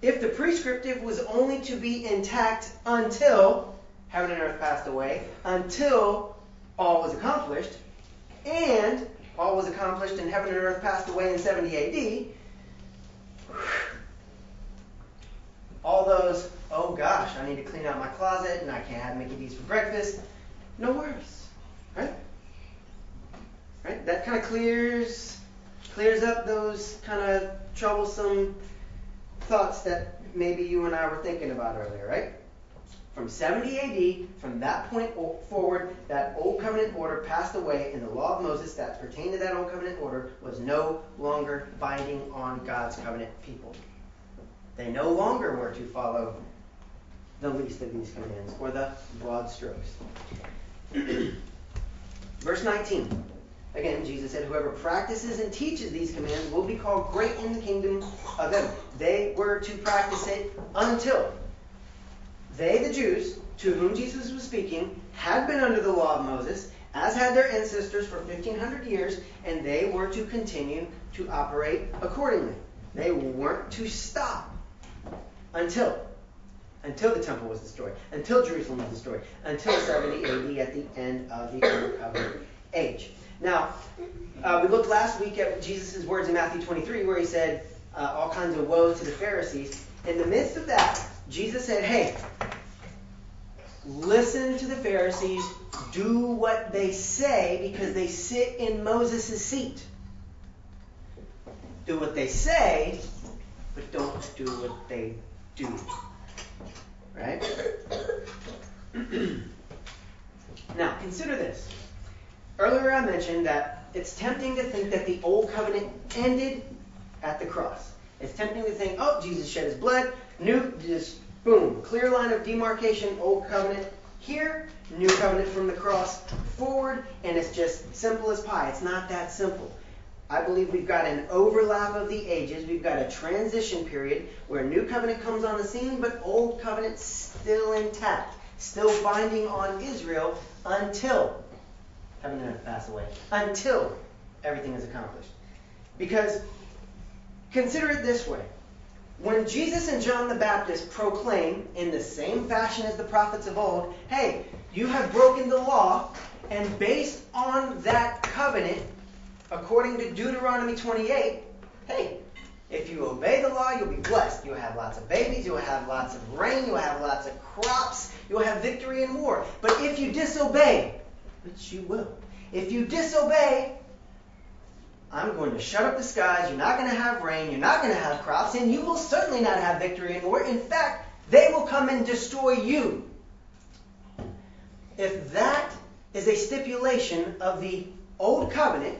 [SPEAKER 2] if the prescriptive was only to be intact until heaven and earth passed away, until all was accomplished, and all was accomplished and heaven and earth passed away in 70 AD, all those, oh gosh, I need to clean out my closet and I can't have Mickey D's for breakfast, no worries. Right? Right? That kind of clears clears up those kind of troublesome thoughts that maybe you and I were thinking about earlier, right? From 70 AD, from that point forward, that Old Covenant order passed away, and the law of Moses that pertained to that Old Covenant order was no longer binding on God's covenant people. They no longer were to follow the least of these commands or the broad strokes. Verse 19. Again, Jesus said, Whoever practices and teaches these commands will be called great in the kingdom of heaven. They were to practice it until they, the Jews, to whom Jesus was speaking, had been under the law of Moses, as had their ancestors for 1500 years, and they were to continue to operate accordingly. They weren't to stop until until the temple was destroyed, until Jerusalem was destroyed, until 70 AD at the end of the Covenant age. Now, uh, we looked last week at Jesus' words in Matthew 23 where he said uh, all kinds of woes to the Pharisees. In the midst of that, Jesus said, hey, listen to the Pharisees, do what they say because they sit in Moses' seat. Do what they say, but don't do what they do. Right? now, consider this. earlier I mentioned that it's tempting to think that the old covenant ended at the cross. It's tempting to think, oh, Jesus shed his blood, new, just boom, clear line of demarcation, old covenant here, new covenant from the cross forward, and it's just simple as pie. It's not that simple. I believe we've got an overlap of the ages. We've got a transition period where new covenant comes on the scene, but old covenant still intact, still binding on Israel until heaven pass away, until everything is accomplished. Because consider it this way. When Jesus and John the Baptist proclaim in the same fashion as the prophets of old, hey, you have broken the law, and based on that covenant, according to Deuteronomy 28, hey, if you obey the law, you'll be blessed. You'll have lots of babies, you'll have lots of rain, you'll have lots of crops, you'll have victory in war. But if you disobey, which you will, if you disobey, I'm going to shut up the skies, you're not going to have rain, you're not going to have crops, and you will certainly not have victory in war. In fact, they will come and destroy you. If that is a stipulation of the old covenant,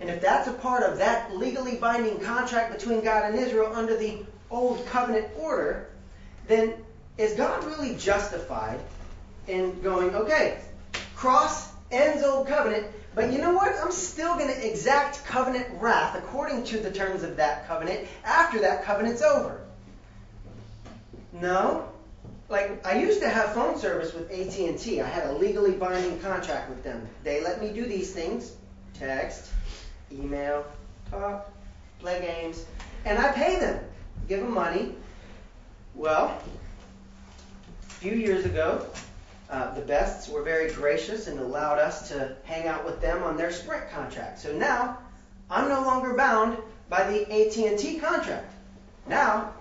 [SPEAKER 2] and if that's a part of that legally binding contract between God and Israel under the old covenant order, then is God really justified in going, okay, cross ends old covenant, but you know what? I'm still going to exact covenant wrath according to the terms of that covenant after that covenant's over. No. Like I used to have phone service with AT&T. I had a legally binding contract with them. They let me do these things: text, email, talk, play games, and I pay them, give them money. Well, a few years ago, uh, the Bests were very gracious and allowed us to hang out with them on their Sprint contract. So now I'm no longer bound by the AT&T contract. Now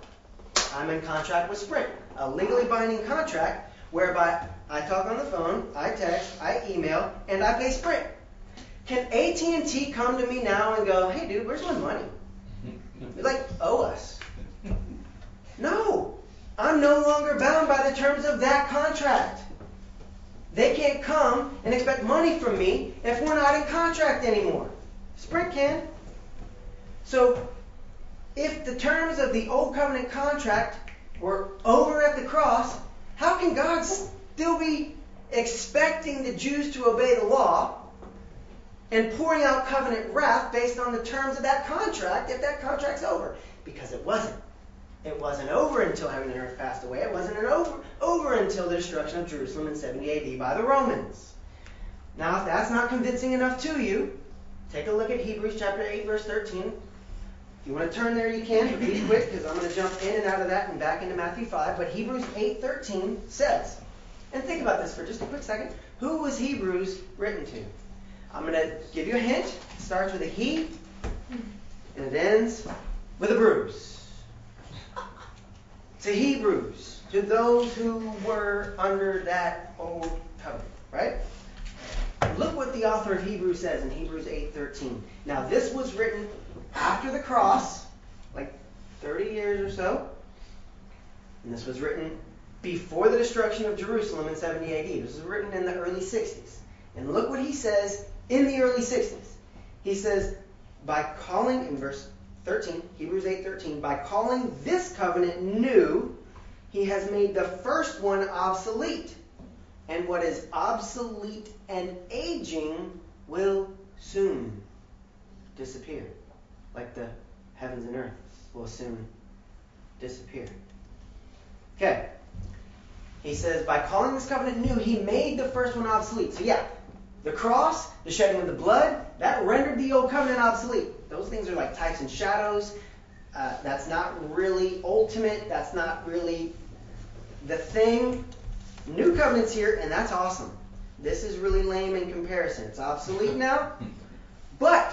[SPEAKER 2] I'm in contract with Sprint, a legally binding contract whereby I talk on the phone, I text, I email, and I pay Sprint. Can AT&T come to me now and go, "Hey, dude, where's my money?" They like owe us. No, I'm no longer bound by the terms of that contract. They can't come and expect money from me if we're not in contract anymore. Sprint can. So, if the terms of the Old Covenant contract were over at the cross, how can God still be expecting the Jews to obey the law and pouring out covenant wrath based on the terms of that contract if that contract's over? Because it wasn't. It wasn't over until heaven and earth passed away. It wasn't over, over until the destruction of Jerusalem in 70 AD by the Romans. Now, if that's not convincing enough to you, take a look at Hebrews chapter 8, verse 13. If you want to turn there, you can, but be quick because I'm going to jump in and out of that and back into Matthew 5. But Hebrews 8:13 says, and think about this for just a quick second. Who was Hebrews written to? I'm going to give you a hint. It starts with a he, and it ends with a bruise to Hebrews, to those who were under that old covenant, right? Look what the author of Hebrews says in Hebrews 8:13. Now this was written after the cross, like 30 years or so. And this was written before the destruction of Jerusalem in 70 AD. This was written in the early 60s. And look what he says in the early 60s. He says, by calling, in verse 13, Hebrews 8:13, by calling this covenant new, he has made the first one obsolete. And what is obsolete and aging will soon disappear. Like the heavens and earth will soon disappear. Okay. He says, by calling this covenant new, he made the first one obsolete. So, yeah, the cross, the shedding of the blood, that rendered the old covenant obsolete. Those things are like types and shadows. Uh, that's not really ultimate. That's not really the thing. New covenant's here, and that's awesome. This is really lame in comparison. It's obsolete now, but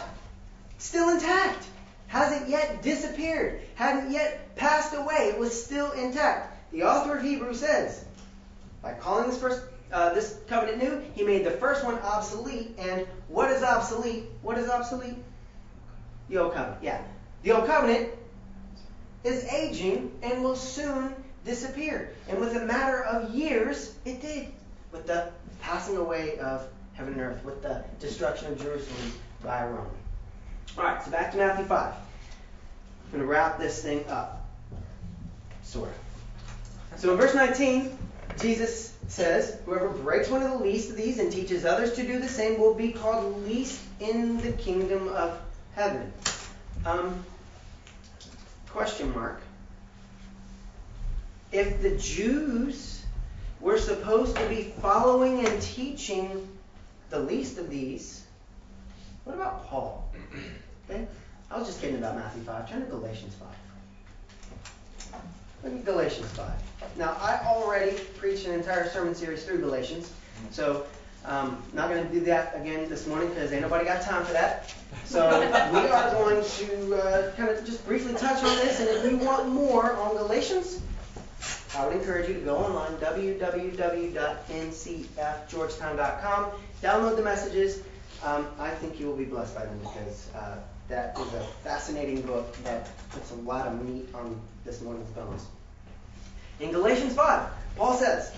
[SPEAKER 2] still intact. Hasn't yet disappeared. Hadn't yet passed away. It was still intact. The author of Hebrews says, by calling this first uh, this covenant new, he made the first one obsolete. And what is obsolete? What is obsolete? The old covenant. Yeah. The old covenant is aging and will soon disappear. And with a matter of years, it did. With the passing away of heaven and earth with the destruction of Jerusalem by Rome. All right, so back to Matthew 5. I'm going to wrap this thing up. Sort of. So in verse 19, Jesus says, Whoever breaks one of the least of these and teaches others to do the same will be called least in the kingdom of heaven. Um, question mark. If the Jews were supposed to be following and teaching the least of these, what about Paul? Okay? I was just kidding about Matthew 5. Turn to Galatians 5. Look at Galatians 5. Now, I already preached an entire sermon series through Galatians, so um, not going to do that again this morning because ain't nobody got time for that. So we are going to uh, kind of just briefly touch on this, and if you want more on Galatians, I would encourage you to go online, www.ncfgeorgetown.com, download the messages. Um, I think you will be blessed by them because uh, that is a fascinating book that puts a lot of meat on this morning's bones. In Galatians 5, Paul says,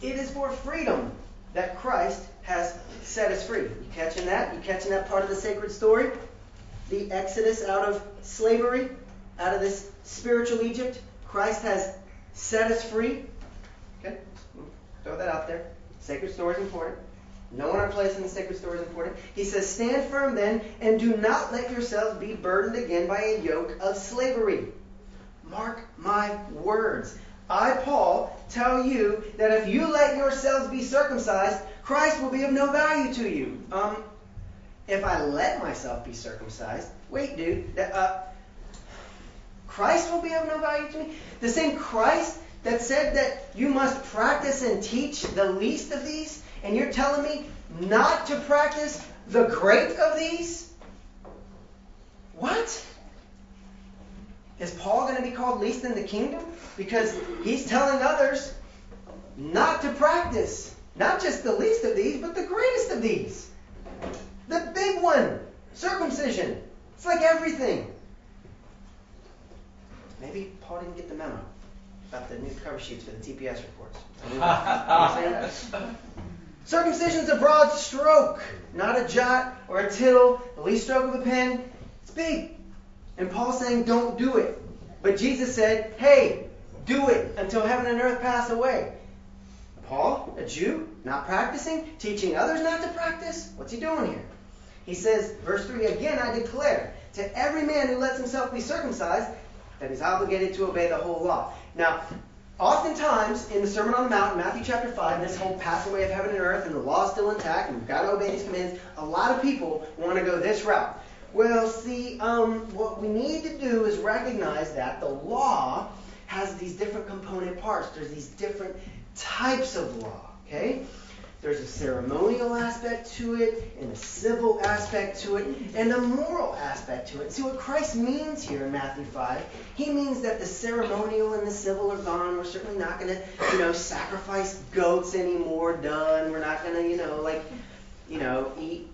[SPEAKER 2] It is for freedom that Christ has set us free. You catching that? You catching that part of the sacred story? The exodus out of slavery, out of this spiritual Egypt. Christ has set us free. Okay? Throw that out there. Sacred story is important. Knowing our place in the sacred story is important. He says, Stand firm then, and do not let yourselves be burdened again by a yoke of slavery. Mark my words. I, Paul, tell you that if you let yourselves be circumcised, Christ will be of no value to you. Um, if I let myself be circumcised, wait, dude, that, uh, Christ will be of no value to me? The same Christ that said that you must practice and teach the least of these, and you're telling me not to practice the great of these? What? Is Paul going to be called least in the kingdom? Because he's telling others not to practice not just the least of these, but the greatest of these. The big one, circumcision. It's like everything. Maybe Paul didn't get the memo about the new cover sheets for the TPS reports. Circumcision's a broad stroke, not a jot or a tittle, the least stroke of a pen. It's big. And Paul's saying, don't do it. But Jesus said, hey, do it until heaven and earth pass away. Paul, a Jew, not practicing, teaching others not to practice? What's he doing here? He says, verse 3 again, I declare to every man who lets himself be circumcised that he's obligated to obey the whole law. Now, oftentimes in the Sermon on the Mount, Matthew chapter 5, this whole pass away of heaven and earth and the law is still intact and we've got to obey these commands, a lot of people want to go this route. Well, see, um, what we need to do is recognize that the law has these different component parts. There's these different types of law, okay? There's a ceremonial aspect to it, and a civil aspect to it, and a moral aspect to it. See what Christ means here in Matthew 5? He means that the ceremonial and the civil are gone. We're certainly not going to, you know, sacrifice goats anymore. Done. We're not going to, you know, like, you know, eat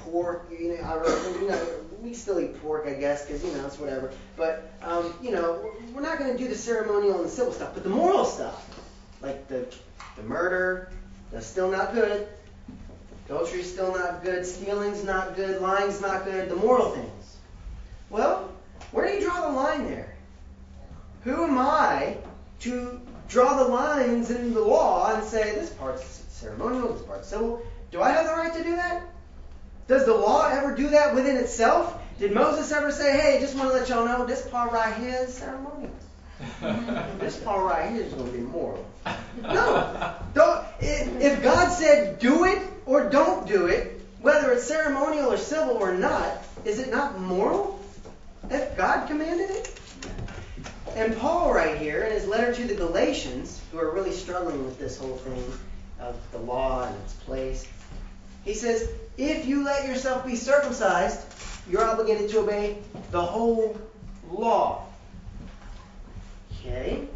[SPEAKER 2] pork. You know, I, you know we still eat pork, I guess, because you know it's whatever. But um, you know, we're not going to do the ceremonial and the civil stuff, but the moral stuff like the, the murder, that's still not good. Adultery's still not good. Stealing's not good. Lying's not good. The moral things. Well, where do you draw the line there? Who am I to draw the lines in the law and say this part's ceremonial, this part's civil? Do I have the right to do that? Does the law ever do that within itself? Did Moses ever say, hey, just want to let y'all know this part right here is ceremonial? this part right here is going to be moral. No. Don't, if God said do it or don't do it, whether it's ceremonial or civil or not, is it not moral? If God commanded it? And Paul, right here, in his letter to the Galatians, who are really struggling with this whole thing of the law and its place, he says, if you let yourself be circumcised, you're obligated to obey the whole law. Okay?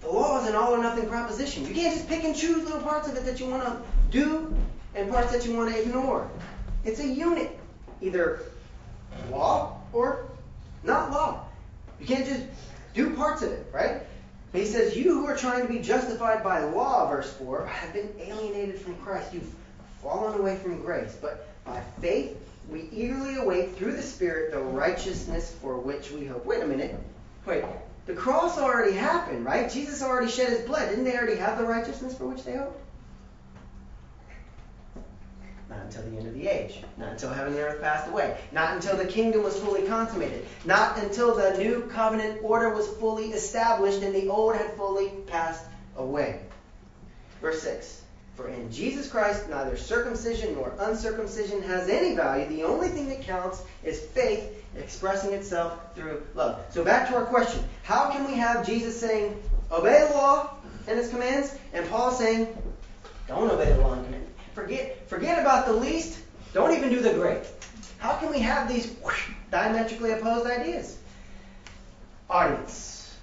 [SPEAKER 2] The law is an all or nothing proposition. You can't just pick and choose little parts of it that you want to do and parts that you want to ignore. It's a unit, either law or not law. You can't just do parts of it, right? He says, You who are trying to be justified by law, verse 4, have been alienated from Christ. You've fallen away from grace. But by faith, we eagerly await through the Spirit the righteousness for which we hope. Wait a minute. Wait. The cross already happened, right? Jesus already shed his blood. Didn't they already have the righteousness for which they hoped? Not until the end of the age. Not until heaven and earth passed away. Not until the kingdom was fully consummated. Not until the new covenant order was fully established and the old had fully passed away. Verse 6 For in Jesus Christ neither circumcision nor uncircumcision has any value. The only thing that counts is faith expressing itself through love. So back to our question. How can we have Jesus saying, obey the law and its commands, and Paul saying, don't obey the law and commands? Forget, forget about the least. Don't even do the great. How can we have these whoosh, diametrically opposed ideas? Audience.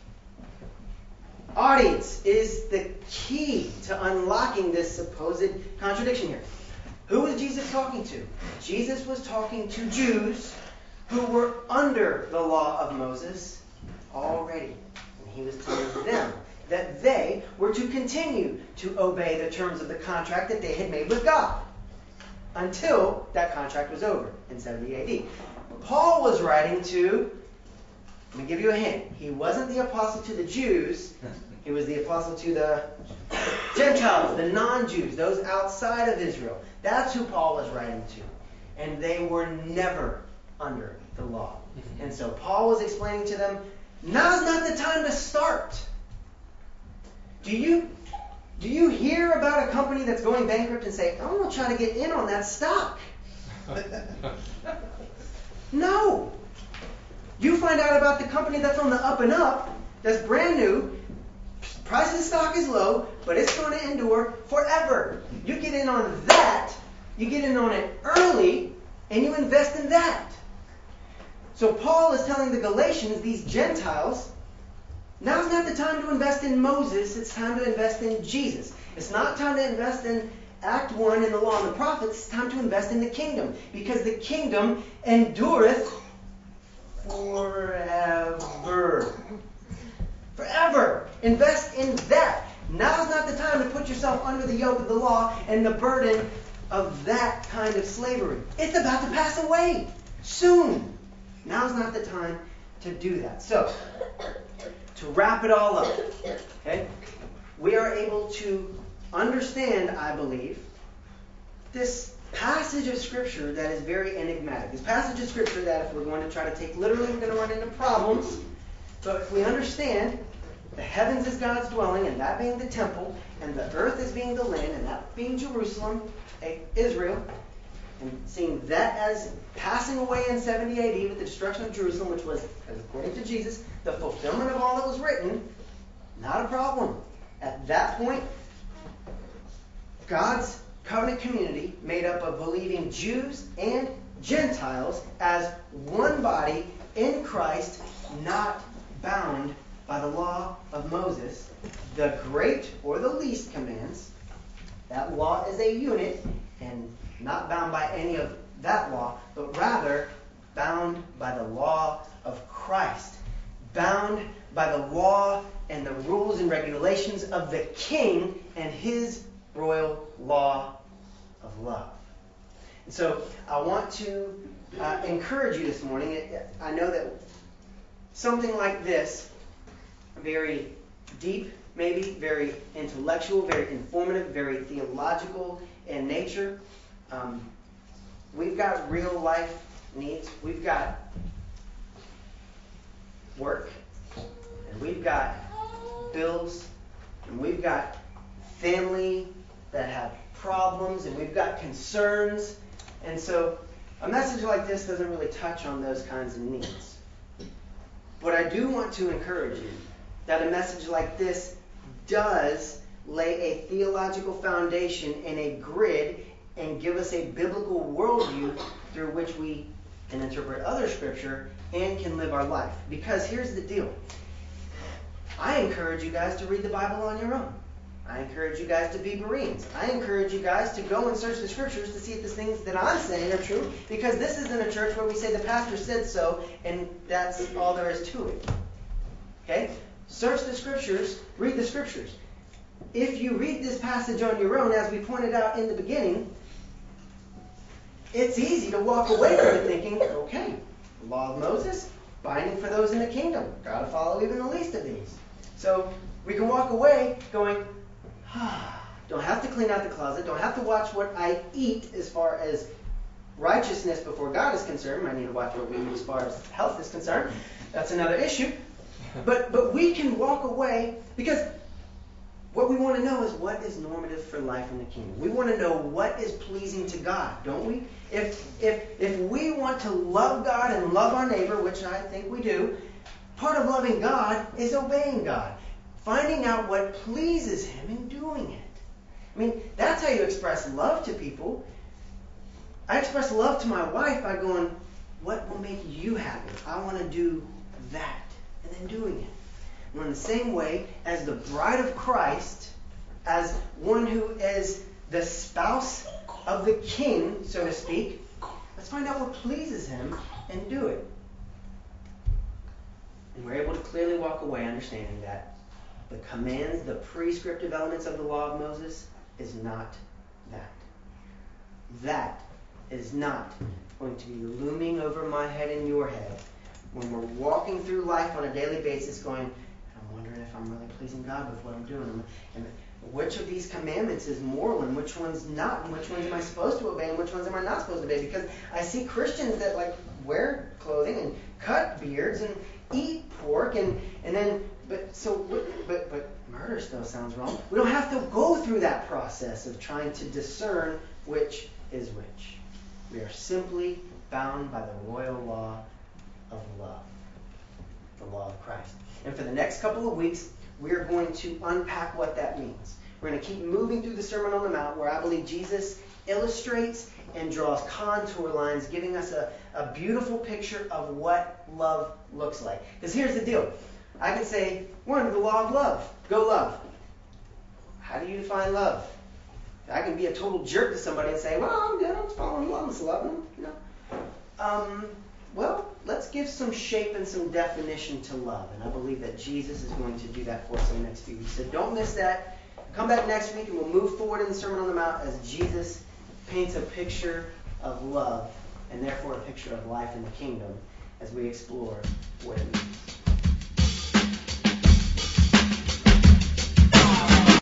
[SPEAKER 2] Audience is the key to unlocking this supposed contradiction here. Who was Jesus talking to? Jesus was talking to Jews who were under the law of Moses already. And he was telling them that they were to continue to obey the terms of the contract that they had made with God until that contract was over in 70 AD. Paul was writing to, let me give you a hint, he wasn't the apostle to the Jews, he was the apostle to the Gentiles, the non Jews, those outside of Israel. That's who Paul was writing to. And they were never under the law. Mm-hmm. And so Paul was explaining to them, now's not the time to start. Do you do you hear about a company that's going bankrupt and say, I'm going to try to get in on that stock? no. You find out about the company that's on the up and up, that's brand new, price of the stock is low, but it's going to endure forever. You get in on that, you get in on it early, and you invest in that. So Paul is telling the Galatians, these Gentiles, Now's not the time to invest in Moses, it's time to invest in Jesus. It's not time to invest in Act 1 in the law and the prophets, it's time to invest in the kingdom. Because the kingdom endureth forever. Forever. Invest in that. Now's not the time to put yourself under the yoke of the law and the burden of that kind of slavery. It's about to pass away soon. Now's not the time to do that. So, to wrap it all up, okay, we are able to understand, I believe, this passage of Scripture that is very enigmatic. This passage of Scripture that, if we're going to try to take literally, we're going to run into problems. But if we understand the heavens is God's dwelling, and that being the temple, and the earth is being the land, and that being Jerusalem, eh, Israel, and seeing that as passing away in 70 AD with the destruction of Jerusalem, which was, according to Jesus, the fulfillment of all that was written, not a problem. At that point, God's covenant community, made up of believing Jews and Gentiles, as one body in Christ, not bound by the law of Moses, the great or the least commands. That law is a unit, and not bound by any of that law, but rather bound by the law of Christ, bound by the law and the rules and regulations of the king and his royal law of love. And so I want to uh, encourage you this morning. I know that something like this, very deep, maybe, very intellectual, very informative, very theological in nature, um, we've got real life needs. We've got work, and we've got bills, and we've got family that have problems, and we've got concerns. And so a message like this doesn't really touch on those kinds of needs. But I do want to encourage you that a message like this does lay a theological foundation and a grid and give us a biblical worldview through which we can interpret other scripture and can live our life. Because here's the deal I encourage you guys to read the Bible on your own. I encourage you guys to be Bereans. I encourage you guys to go and search the scriptures to see if the things that I'm saying are true, because this isn't a church where we say the pastor said so and that's all there is to it. Okay? search the scriptures, read the scriptures. If you read this passage on your own, as we pointed out in the beginning, it's easy to walk away from it thinking, okay, law of Moses, binding for those in the kingdom. Got to follow even the least of these. So we can walk away going, ah, don't have to clean out the closet, don't have to watch what I eat as far as righteousness before God is concerned. I need to watch what we eat as far as health is concerned. That's another issue. But but we can walk away because what we want to know is what is normative for life in the kingdom. We want to know what is pleasing to God, don't we? If if if we want to love God and love our neighbor, which I think we do, part of loving God is obeying God. Finding out what pleases him and doing it. I mean, that's how you express love to people. I express love to my wife by going, What will make you happy? I want to do that. And then doing it. Well, in the same way as the bride of Christ, as one who is the spouse of the king, so to speak, let's find out what pleases him and do it. And we're able to clearly walk away understanding that the commands, the prescriptive elements of the law of Moses is not that. That is not going to be looming over my head and your head when we're walking through life on a daily basis going, wondering if I'm really pleasing God with what I'm doing. And which of these commandments is moral and which one's not, and which ones am I supposed to obey and which ones am I not supposed to obey? Because I see Christians that like wear clothing and cut beards and eat pork and and then but so but but murder still sounds wrong. We don't have to go through that process of trying to discern which is which. We are simply bound by the royal law of love, the law of Christ. And for the next couple of weeks, we're going to unpack what that means. We're going to keep moving through the Sermon on the Mount, where I believe Jesus illustrates and draws contour lines, giving us a, a beautiful picture of what love looks like. Because here's the deal I can say, one, the law of love. Go love. How do you define love? I can be a total jerk to somebody and say, well, I'm good, I'm following law, I'm just loving them. You know? Um, well, let's give some shape and some definition to love. And I believe that Jesus is going to do that for us in the next few weeks. So don't miss that. Come back next week and we'll move forward in the Sermon on the Mount as Jesus paints a picture of love and therefore a picture of life in the kingdom as we explore what it means.